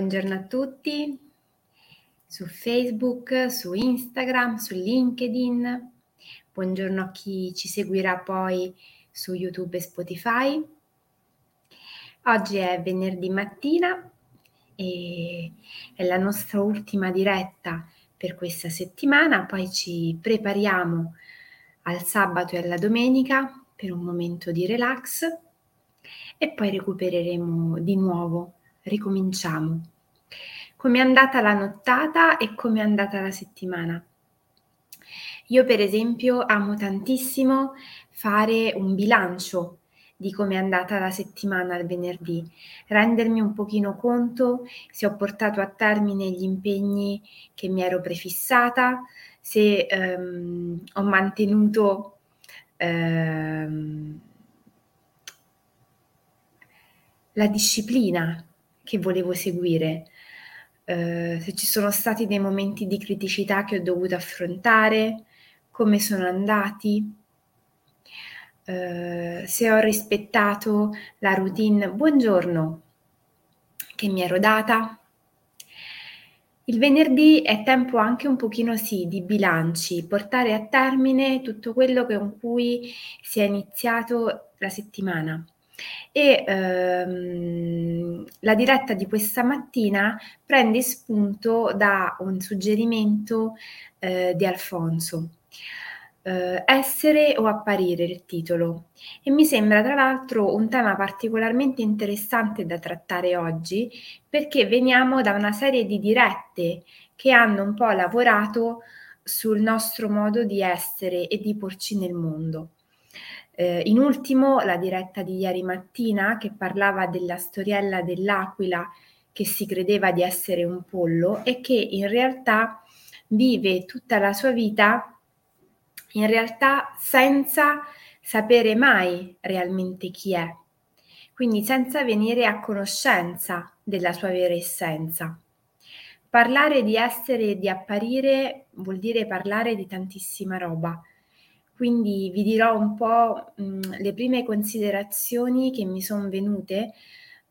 Buongiorno a tutti su Facebook, su Instagram, su LinkedIn. Buongiorno a chi ci seguirà poi su YouTube e Spotify. Oggi è venerdì mattina e è la nostra ultima diretta per questa settimana, poi ci prepariamo al sabato e alla domenica per un momento di relax e poi recupereremo di nuovo ricominciamo. Come è andata la nottata e come è andata la settimana? Io per esempio amo tantissimo fare un bilancio di come è andata la settimana il venerdì, rendermi un pochino conto se ho portato a termine gli impegni che mi ero prefissata, se ehm, ho mantenuto ehm, la disciplina che volevo seguire, eh, se ci sono stati dei momenti di criticità che ho dovuto affrontare, come sono andati, eh, se ho rispettato la routine buongiorno che mi ero data. Il venerdì è tempo anche un pochino sì di bilanci, portare a termine tutto quello con cui si è iniziato la settimana e ehm, la diretta di questa mattina prende spunto da un suggerimento eh, di Alfonso. Eh, essere o apparire il titolo e mi sembra tra l'altro un tema particolarmente interessante da trattare oggi perché veniamo da una serie di dirette che hanno un po' lavorato sul nostro modo di essere e di porci nel mondo. Eh, in ultimo la diretta di ieri mattina che parlava della storiella dell'aquila che si credeva di essere un pollo e che in realtà vive tutta la sua vita in realtà senza sapere mai realmente chi è, quindi senza venire a conoscenza della sua vera essenza. Parlare di essere e di apparire vuol dire parlare di tantissima roba, quindi vi dirò un po' mh, le prime considerazioni che mi sono venute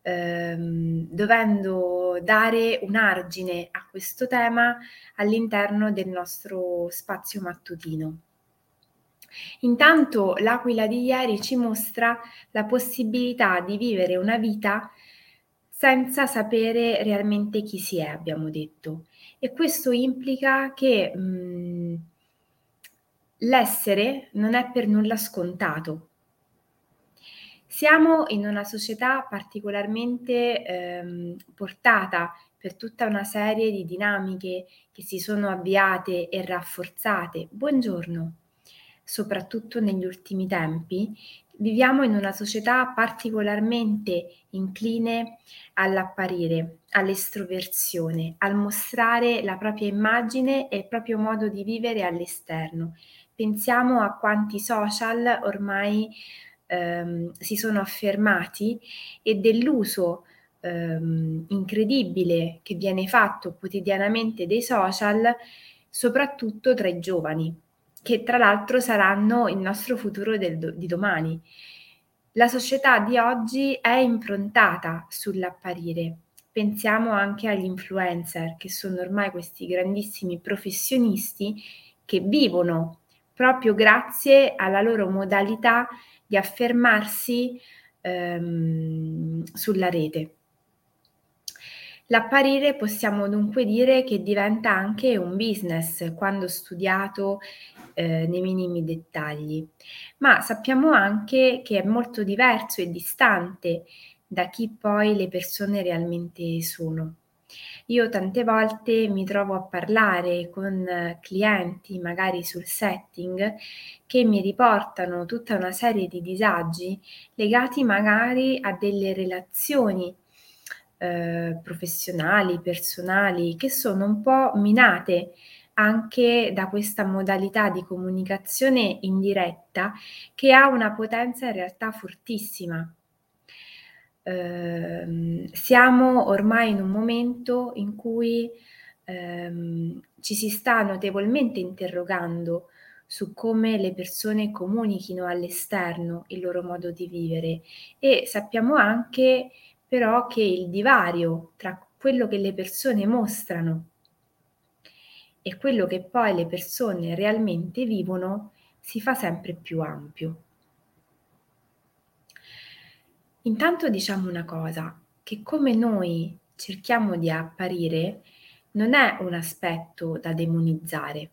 ehm, dovendo dare un argine a questo tema all'interno del nostro spazio mattutino. Intanto l'aquila di ieri ci mostra la possibilità di vivere una vita senza sapere realmente chi si è, abbiamo detto. E questo implica che mh, L'essere non è per nulla scontato. Siamo in una società particolarmente ehm, portata per tutta una serie di dinamiche che si sono avviate e rafforzate. Buongiorno, soprattutto negli ultimi tempi, viviamo in una società particolarmente incline all'apparire, all'estroversione, al mostrare la propria immagine e il proprio modo di vivere all'esterno pensiamo a quanti social ormai ehm, si sono affermati e dell'uso ehm, incredibile che viene fatto quotidianamente dei social, soprattutto tra i giovani, che tra l'altro saranno il nostro futuro del, di domani. La società di oggi è improntata sull'apparire. Pensiamo anche agli influencer, che sono ormai questi grandissimi professionisti che vivono proprio grazie alla loro modalità di affermarsi ehm, sulla rete. L'apparire possiamo dunque dire che diventa anche un business quando studiato eh, nei minimi dettagli, ma sappiamo anche che è molto diverso e distante da chi poi le persone realmente sono. Io tante volte mi trovo a parlare con clienti, magari sul setting, che mi riportano tutta una serie di disagi legati magari a delle relazioni eh, professionali, personali, che sono un po' minate anche da questa modalità di comunicazione indiretta che ha una potenza in realtà fortissima ehm, siamo ormai in un momento in cui ehm, ci si sta notevolmente interrogando su come le persone comunichino all'esterno il loro modo di vivere e sappiamo anche però che il divario tra quello che le persone mostrano e quello che poi le persone realmente vivono si fa sempre più ampio. Intanto diciamo una cosa, che come noi cerchiamo di apparire non è un aspetto da demonizzare.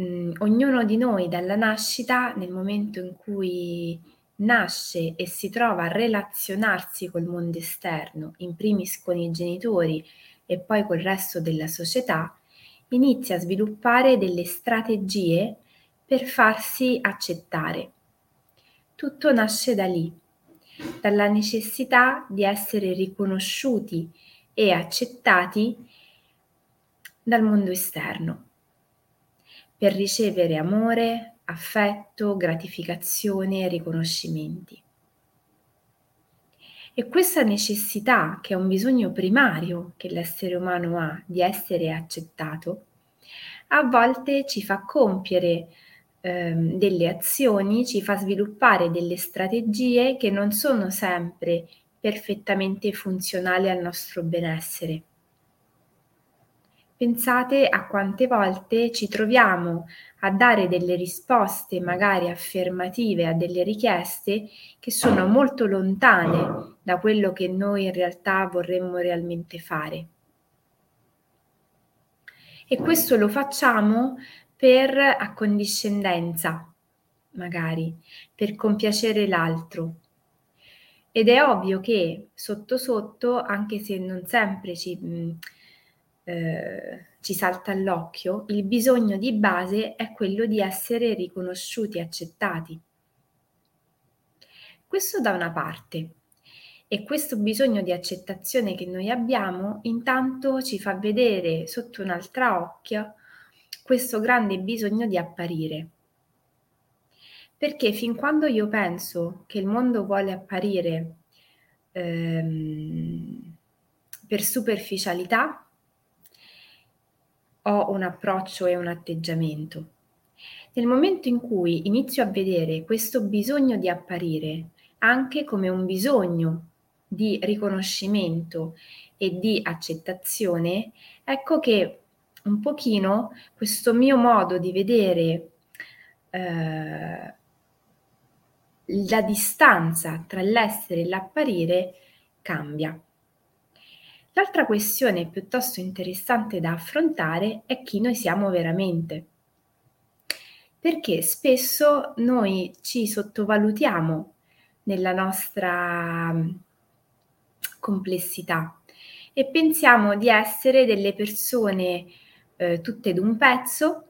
Mm, ognuno di noi dalla nascita, nel momento in cui nasce e si trova a relazionarsi col mondo esterno, in primis con i genitori e poi col resto della società, inizia a sviluppare delle strategie per farsi accettare. Tutto nasce da lì, dalla necessità di essere riconosciuti e accettati dal mondo esterno, per ricevere amore, affetto, gratificazione e riconoscimenti. E questa necessità, che è un bisogno primario che l'essere umano ha di essere accettato, a volte ci fa compiere ehm, delle azioni, ci fa sviluppare delle strategie che non sono sempre perfettamente funzionali al nostro benessere. Pensate a quante volte ci troviamo a dare delle risposte magari affermative a delle richieste che sono molto lontane da quello che noi in realtà vorremmo realmente fare. E questo lo facciamo per accondiscendenza, magari, per compiacere l'altro. Ed è ovvio che sotto sotto, anche se non sempre ci... Mh, eh, ci salta all'occhio, il bisogno di base è quello di essere riconosciuti accettati. Questo da una parte. E questo bisogno di accettazione che noi abbiamo intanto ci fa vedere sotto un'altra occhia questo grande bisogno di apparire. Perché fin quando io penso che il mondo vuole apparire ehm, per superficialità, ho un approccio e un atteggiamento. Nel momento in cui inizio a vedere questo bisogno di apparire anche come un bisogno di riconoscimento e di accettazione, ecco che un pochino questo mio modo di vedere eh, la distanza tra l'essere e l'apparire cambia. L'altra questione piuttosto interessante da affrontare è chi noi siamo veramente, perché spesso noi ci sottovalutiamo nella nostra mm, complessità e pensiamo di essere delle persone eh, tutte d'un pezzo,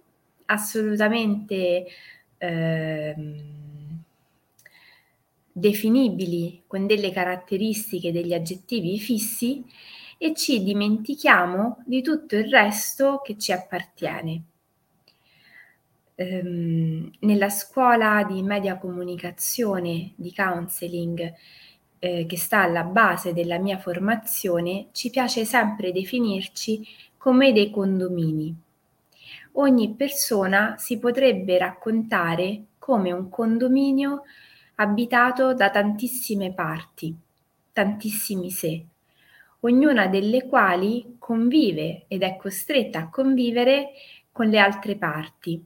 assolutamente eh, definibili con delle caratteristiche, degli aggettivi fissi e ci dimentichiamo di tutto il resto che ci appartiene. Ehm, nella scuola di media comunicazione, di counseling, eh, che sta alla base della mia formazione, ci piace sempre definirci come dei condomini. Ogni persona si potrebbe raccontare come un condominio abitato da tantissime parti, tantissimi sé, ognuna delle quali convive ed è costretta a convivere con le altre parti,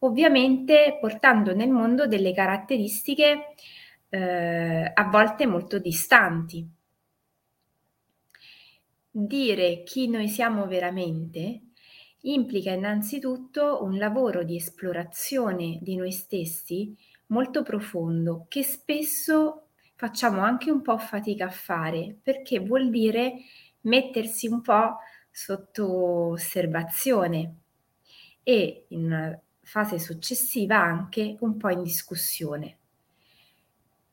ovviamente portando nel mondo delle caratteristiche eh, a volte molto distanti. Dire chi noi siamo veramente implica innanzitutto un lavoro di esplorazione di noi stessi molto profondo che spesso facciamo anche un po' fatica a fare perché vuol dire mettersi un po' sotto osservazione e in una fase successiva anche un po' in discussione.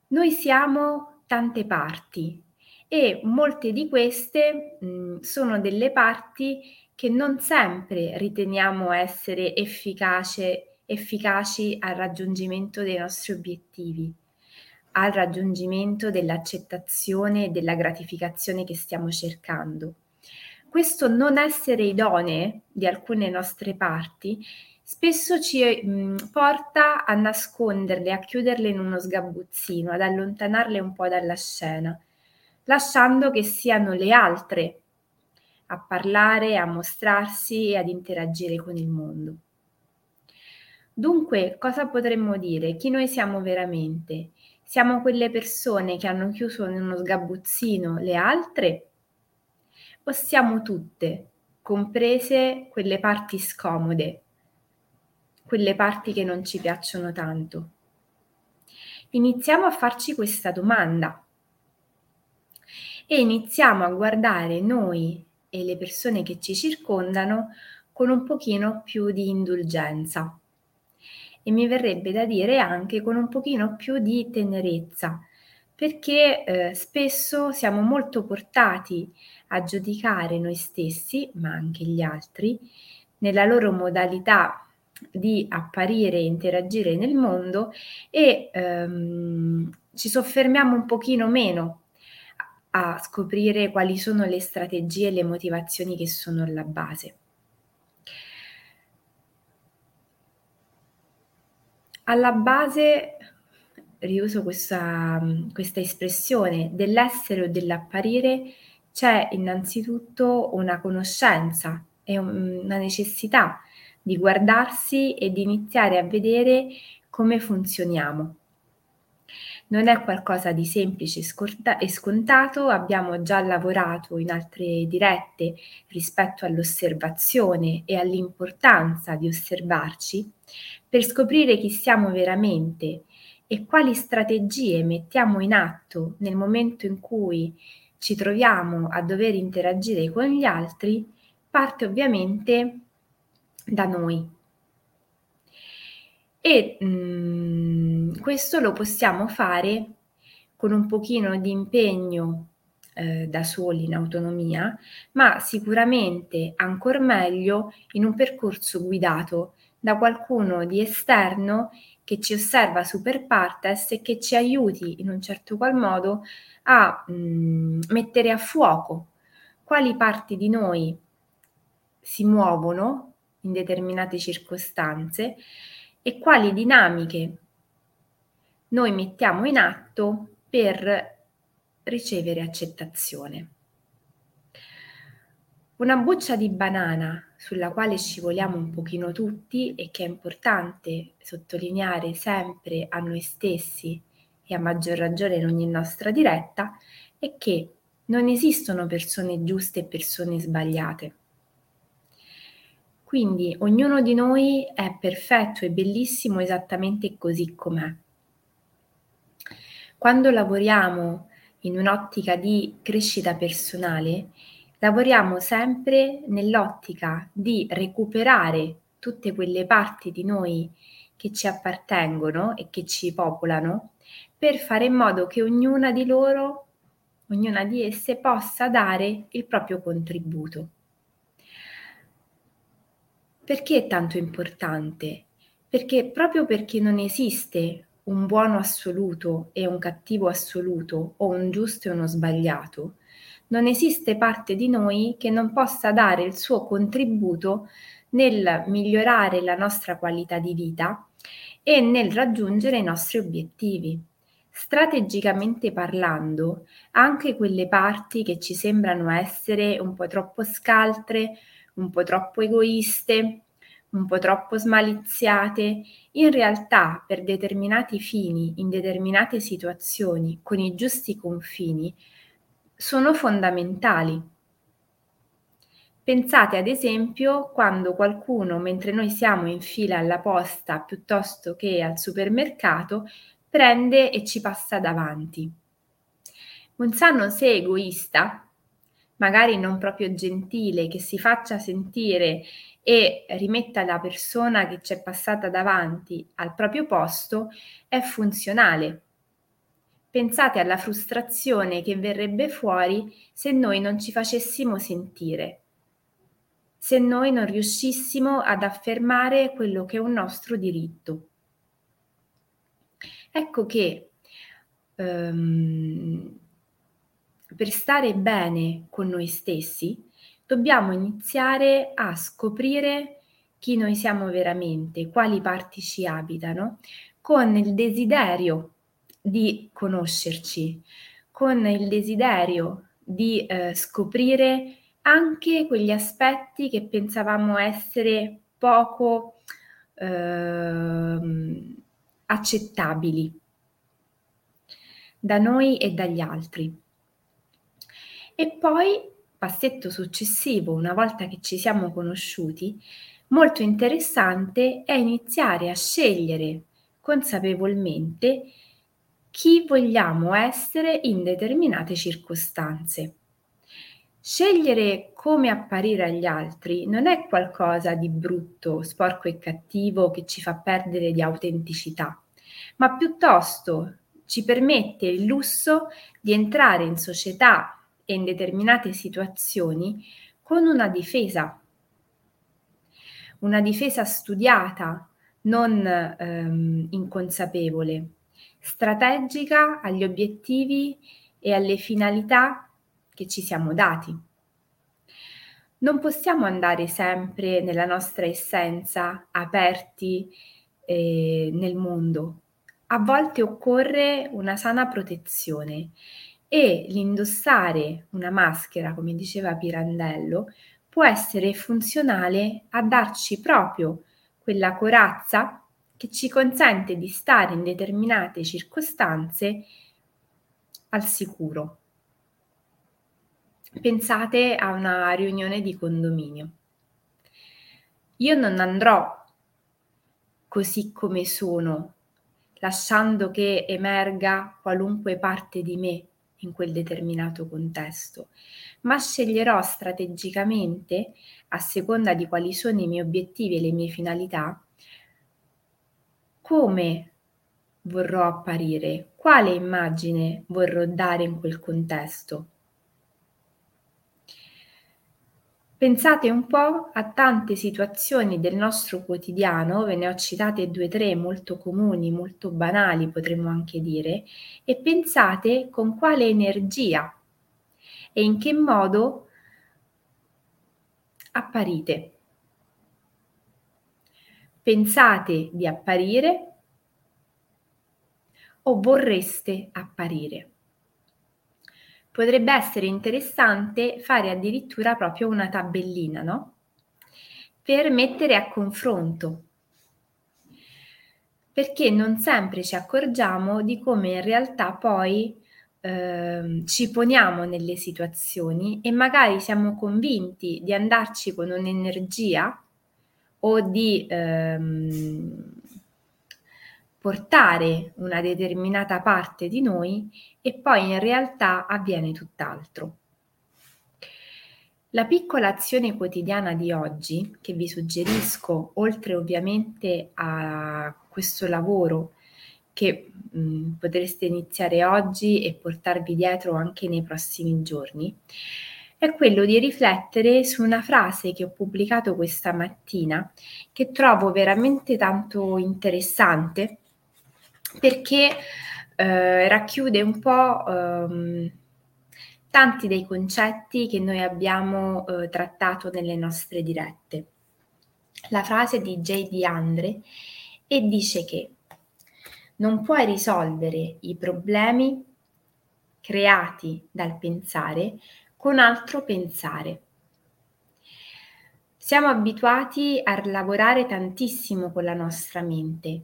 Noi siamo tante parti e molte di queste mh, sono delle parti che non sempre riteniamo essere efficace, efficaci al raggiungimento dei nostri obiettivi al raggiungimento dell'accettazione e della gratificazione che stiamo cercando. Questo non essere idonee di alcune nostre parti spesso ci mh, porta a nasconderle, a chiuderle in uno sgabuzzino, ad allontanarle un po' dalla scena. Lasciando che siano le altre a parlare, a mostrarsi e ad interagire con il mondo. Dunque, cosa potremmo dire? Chi noi siamo veramente? Siamo quelle persone che hanno chiuso in uno sgabuzzino le altre? O siamo tutte, comprese quelle parti scomode, quelle parti che non ci piacciono tanto? Iniziamo a farci questa domanda e iniziamo a guardare noi e le persone che ci circondano con un pochino più di indulgenza. E mi verrebbe da dire anche con un pochino più di tenerezza, perché eh, spesso siamo molto portati a giudicare noi stessi, ma anche gli altri, nella loro modalità di apparire e interagire nel mondo e ehm, ci soffermiamo un pochino meno a scoprire quali sono le strategie e le motivazioni che sono alla base. Alla base, riuso questa, questa espressione, dell'essere o dell'apparire c'è innanzitutto una conoscenza e una necessità di guardarsi e di iniziare a vedere come funzioniamo non è qualcosa di semplice e scontato, abbiamo già lavorato in altre dirette rispetto all'osservazione e all'importanza di osservarci per scoprire chi siamo veramente e quali strategie mettiamo in atto nel momento in cui ci troviamo a dover interagire con gli altri, parte ovviamente da noi. E mh, mm, questo lo possiamo fare con un pochino di impegno eh, da soli in autonomia, ma sicuramente ancora meglio in un percorso guidato da qualcuno di esterno che ci osserva super partes e che ci aiuti in un certo qual modo a mh, mm, mettere a fuoco quali parti di noi si muovono in determinate circostanze e quali dinamiche noi mettiamo in atto per ricevere accettazione. Una buccia di banana sulla quale scivoliamo un pochino tutti e che è importante sottolineare sempre a noi stessi e a maggior ragione in ogni nostra diretta è che non esistono persone giuste e persone sbagliate. Quindi ognuno di noi è perfetto e bellissimo esattamente così com'è. Quando lavoriamo in un'ottica di crescita personale, lavoriamo sempre nell'ottica di recuperare tutte quelle parti di noi che ci appartengono e che ci popolano per fare in modo che ognuna di loro, ognuna di esse possa dare il proprio contributo. Perché è tanto importante? Perché proprio perché non esiste un buono assoluto e un cattivo assoluto o un giusto e uno sbagliato, non esiste parte di noi che non possa dare il suo contributo nel migliorare la nostra qualità di vita e nel raggiungere i nostri obiettivi. Strategicamente parlando, anche quelle parti che ci sembrano essere un po' troppo scaltre, un po' troppo egoiste, un po' troppo smaliziate, in realtà per determinati fini, in determinate situazioni, con i giusti confini, sono fondamentali. Pensate ad esempio quando qualcuno, mentre noi siamo in fila alla posta piuttosto che al supermercato, prende e ci passa davanti. Un sano se egoista, magari non proprio gentile, che si faccia sentire e rimetta la persona che ci è passata davanti al proprio posto è funzionale. Pensate alla frustrazione che verrebbe fuori se noi non ci facessimo sentire, se noi non riuscissimo ad affermare quello che è un nostro diritto. Ecco che um, per stare bene con noi stessi, dobbiamo iniziare a scoprire chi noi siamo veramente, quali parti ci abitano, con il desiderio di conoscerci, con il desiderio di eh, scoprire anche quegli aspetti che pensavamo essere poco eh, accettabili da noi e dagli altri. E poi, passetto successivo, una volta che ci siamo conosciuti, molto interessante è iniziare a scegliere consapevolmente chi vogliamo essere in determinate circostanze. Scegliere come apparire agli altri non è qualcosa di brutto, sporco e cattivo che ci fa perdere di autenticità, ma piuttosto ci permette il lusso di entrare in società e in determinate situazioni con una difesa, una difesa studiata, non ehm, inconsapevole, strategica agli obiettivi e alle finalità che ci siamo dati. Non possiamo andare sempre nella nostra essenza aperti eh, nel mondo, a volte occorre una sana protezione e l'indossare una maschera, come diceva Pirandello, può essere funzionale a darci proprio quella corazza che ci consente di stare in determinate circostanze al sicuro. Pensate a una riunione di condominio. Io non andrò così come sono lasciando che emerga qualunque parte di me in quel determinato contesto, ma sceglierò strategicamente, a seconda di quali sono i miei obiettivi e le mie finalità, come vorrò apparire, quale immagine vorrò dare in quel contesto. Pensate un po' a tante situazioni del nostro quotidiano, ve ne ho citate due o tre molto comuni, molto banali potremmo anche dire, e pensate con quale energia e in che modo apparite. Pensate di apparire o vorreste apparire potrebbe essere interessante fare addirittura proprio una tabellina, no? Per mettere a confronto. Perché non sempre ci accorgiamo di come in realtà poi eh, ci poniamo nelle situazioni e magari siamo convinti di andarci con un'energia o di ehm, portare una determinata parte di noi e poi in realtà avviene tutt'altro. La piccola azione quotidiana di oggi, che vi suggerisco, oltre ovviamente a questo lavoro che mh, potreste iniziare oggi e portarvi dietro anche nei prossimi giorni, è quello di riflettere su una frase che ho pubblicato questa mattina che trovo veramente tanto interessante perché eh, racchiude un po' ehm, tanti dei concetti che noi abbiamo eh, trattato nelle nostre dirette. La frase di J.D. Andre e dice che non puoi risolvere i problemi creati dal pensare con altro pensare. Siamo abituati a lavorare tantissimo con la nostra mente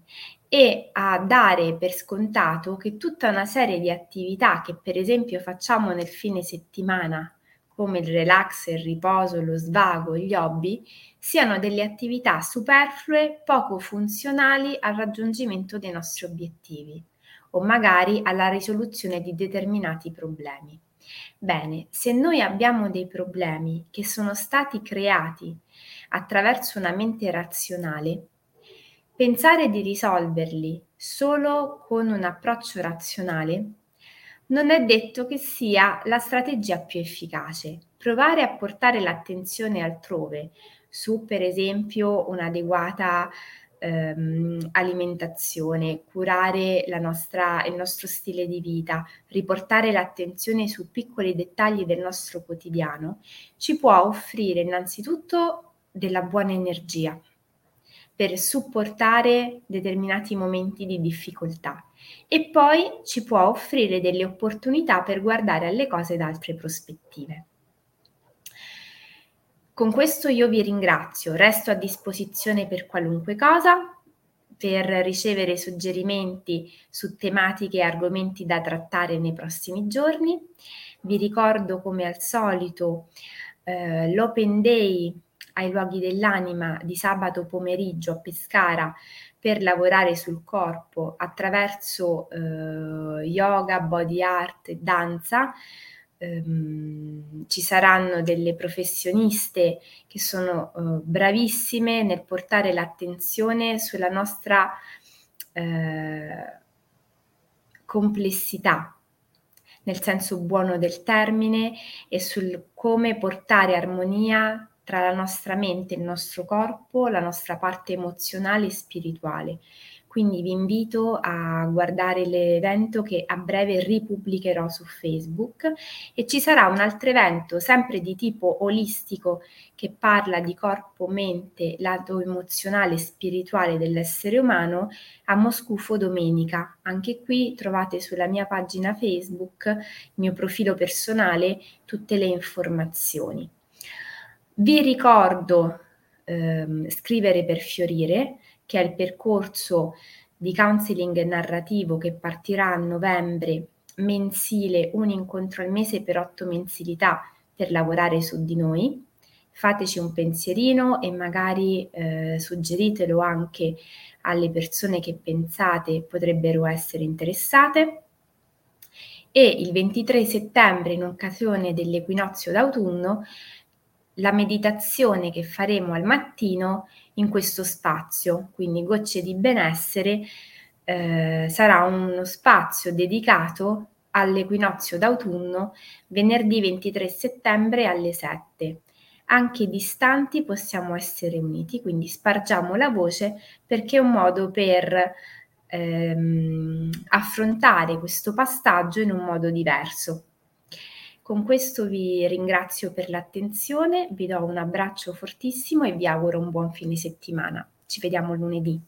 e a dare per scontato che tutta una serie di attività che per esempio facciamo nel fine settimana, come il relax, il riposo, lo svago, gli hobby, siano delle attività superflue, poco funzionali al raggiungimento dei nostri obiettivi o magari alla risoluzione di determinati problemi. Bene, se noi abbiamo dei problemi che sono stati creati attraverso una mente razionale, pensare di risolverli solo con un approccio razionale non è detto che sia la strategia più efficace. Provare a portare l'attenzione altrove, su per esempio un'adeguata ehm, alimentazione, curare nostra, il nostro stile di vita, riportare l'attenzione su piccoli dettagli del nostro quotidiano, ci può offrire innanzitutto della buona energia, per supportare determinati momenti di difficoltà e poi ci può offrire delle opportunità per guardare alle cose da altre prospettive. Con questo io vi ringrazio, resto a disposizione per qualunque cosa, per ricevere suggerimenti su tematiche e argomenti da trattare nei prossimi giorni. Vi ricordo come al solito eh, l'Open Day ai luoghi dell'anima di sabato pomeriggio a Pescara per lavorare sul corpo attraverso eh, yoga, body art danza. Um, ci saranno delle professioniste che sono uh, bravissime nel portare l'attenzione sulla nostra uh, complessità, nel senso buono del termine, e sul come portare armonia tra la nostra mente, il nostro corpo, la nostra parte emozionale e spirituale. Quindi vi invito a guardare l'evento che a breve ripubblicherò su Facebook e ci sarà un altro evento sempre di tipo olistico che parla di corpo, mente, lato emozionale e spirituale dell'essere umano a Moscufo domenica. Anche qui trovate sulla mia pagina Facebook, il mio profilo personale, tutte le informazioni. Vi ricordo ehm, Scrivere per fiorire, che è il percorso di counseling narrativo che partirà a novembre mensile, un incontro al mese per otto mensilità per lavorare su di noi. Fateci un pensierino e magari eh, suggeritelo anche alle persone che pensate potrebbero essere interessate. E il 23 settembre, in occasione dell'equinozio d'autunno, la meditazione che faremo al mattino in questo spazio, quindi gocce di benessere, eh, sarà uno spazio dedicato all'equinozio d'autunno venerdì 23 settembre alle 7. Anche distanti possiamo essere uniti, quindi spargiamo la voce perché è un modo per ehm, affrontare questo passaggio in un modo diverso. Con questo vi ringrazio per l'attenzione, vi do un abbraccio fortissimo e vi auguro un buon fine settimana. Ci vediamo lunedì.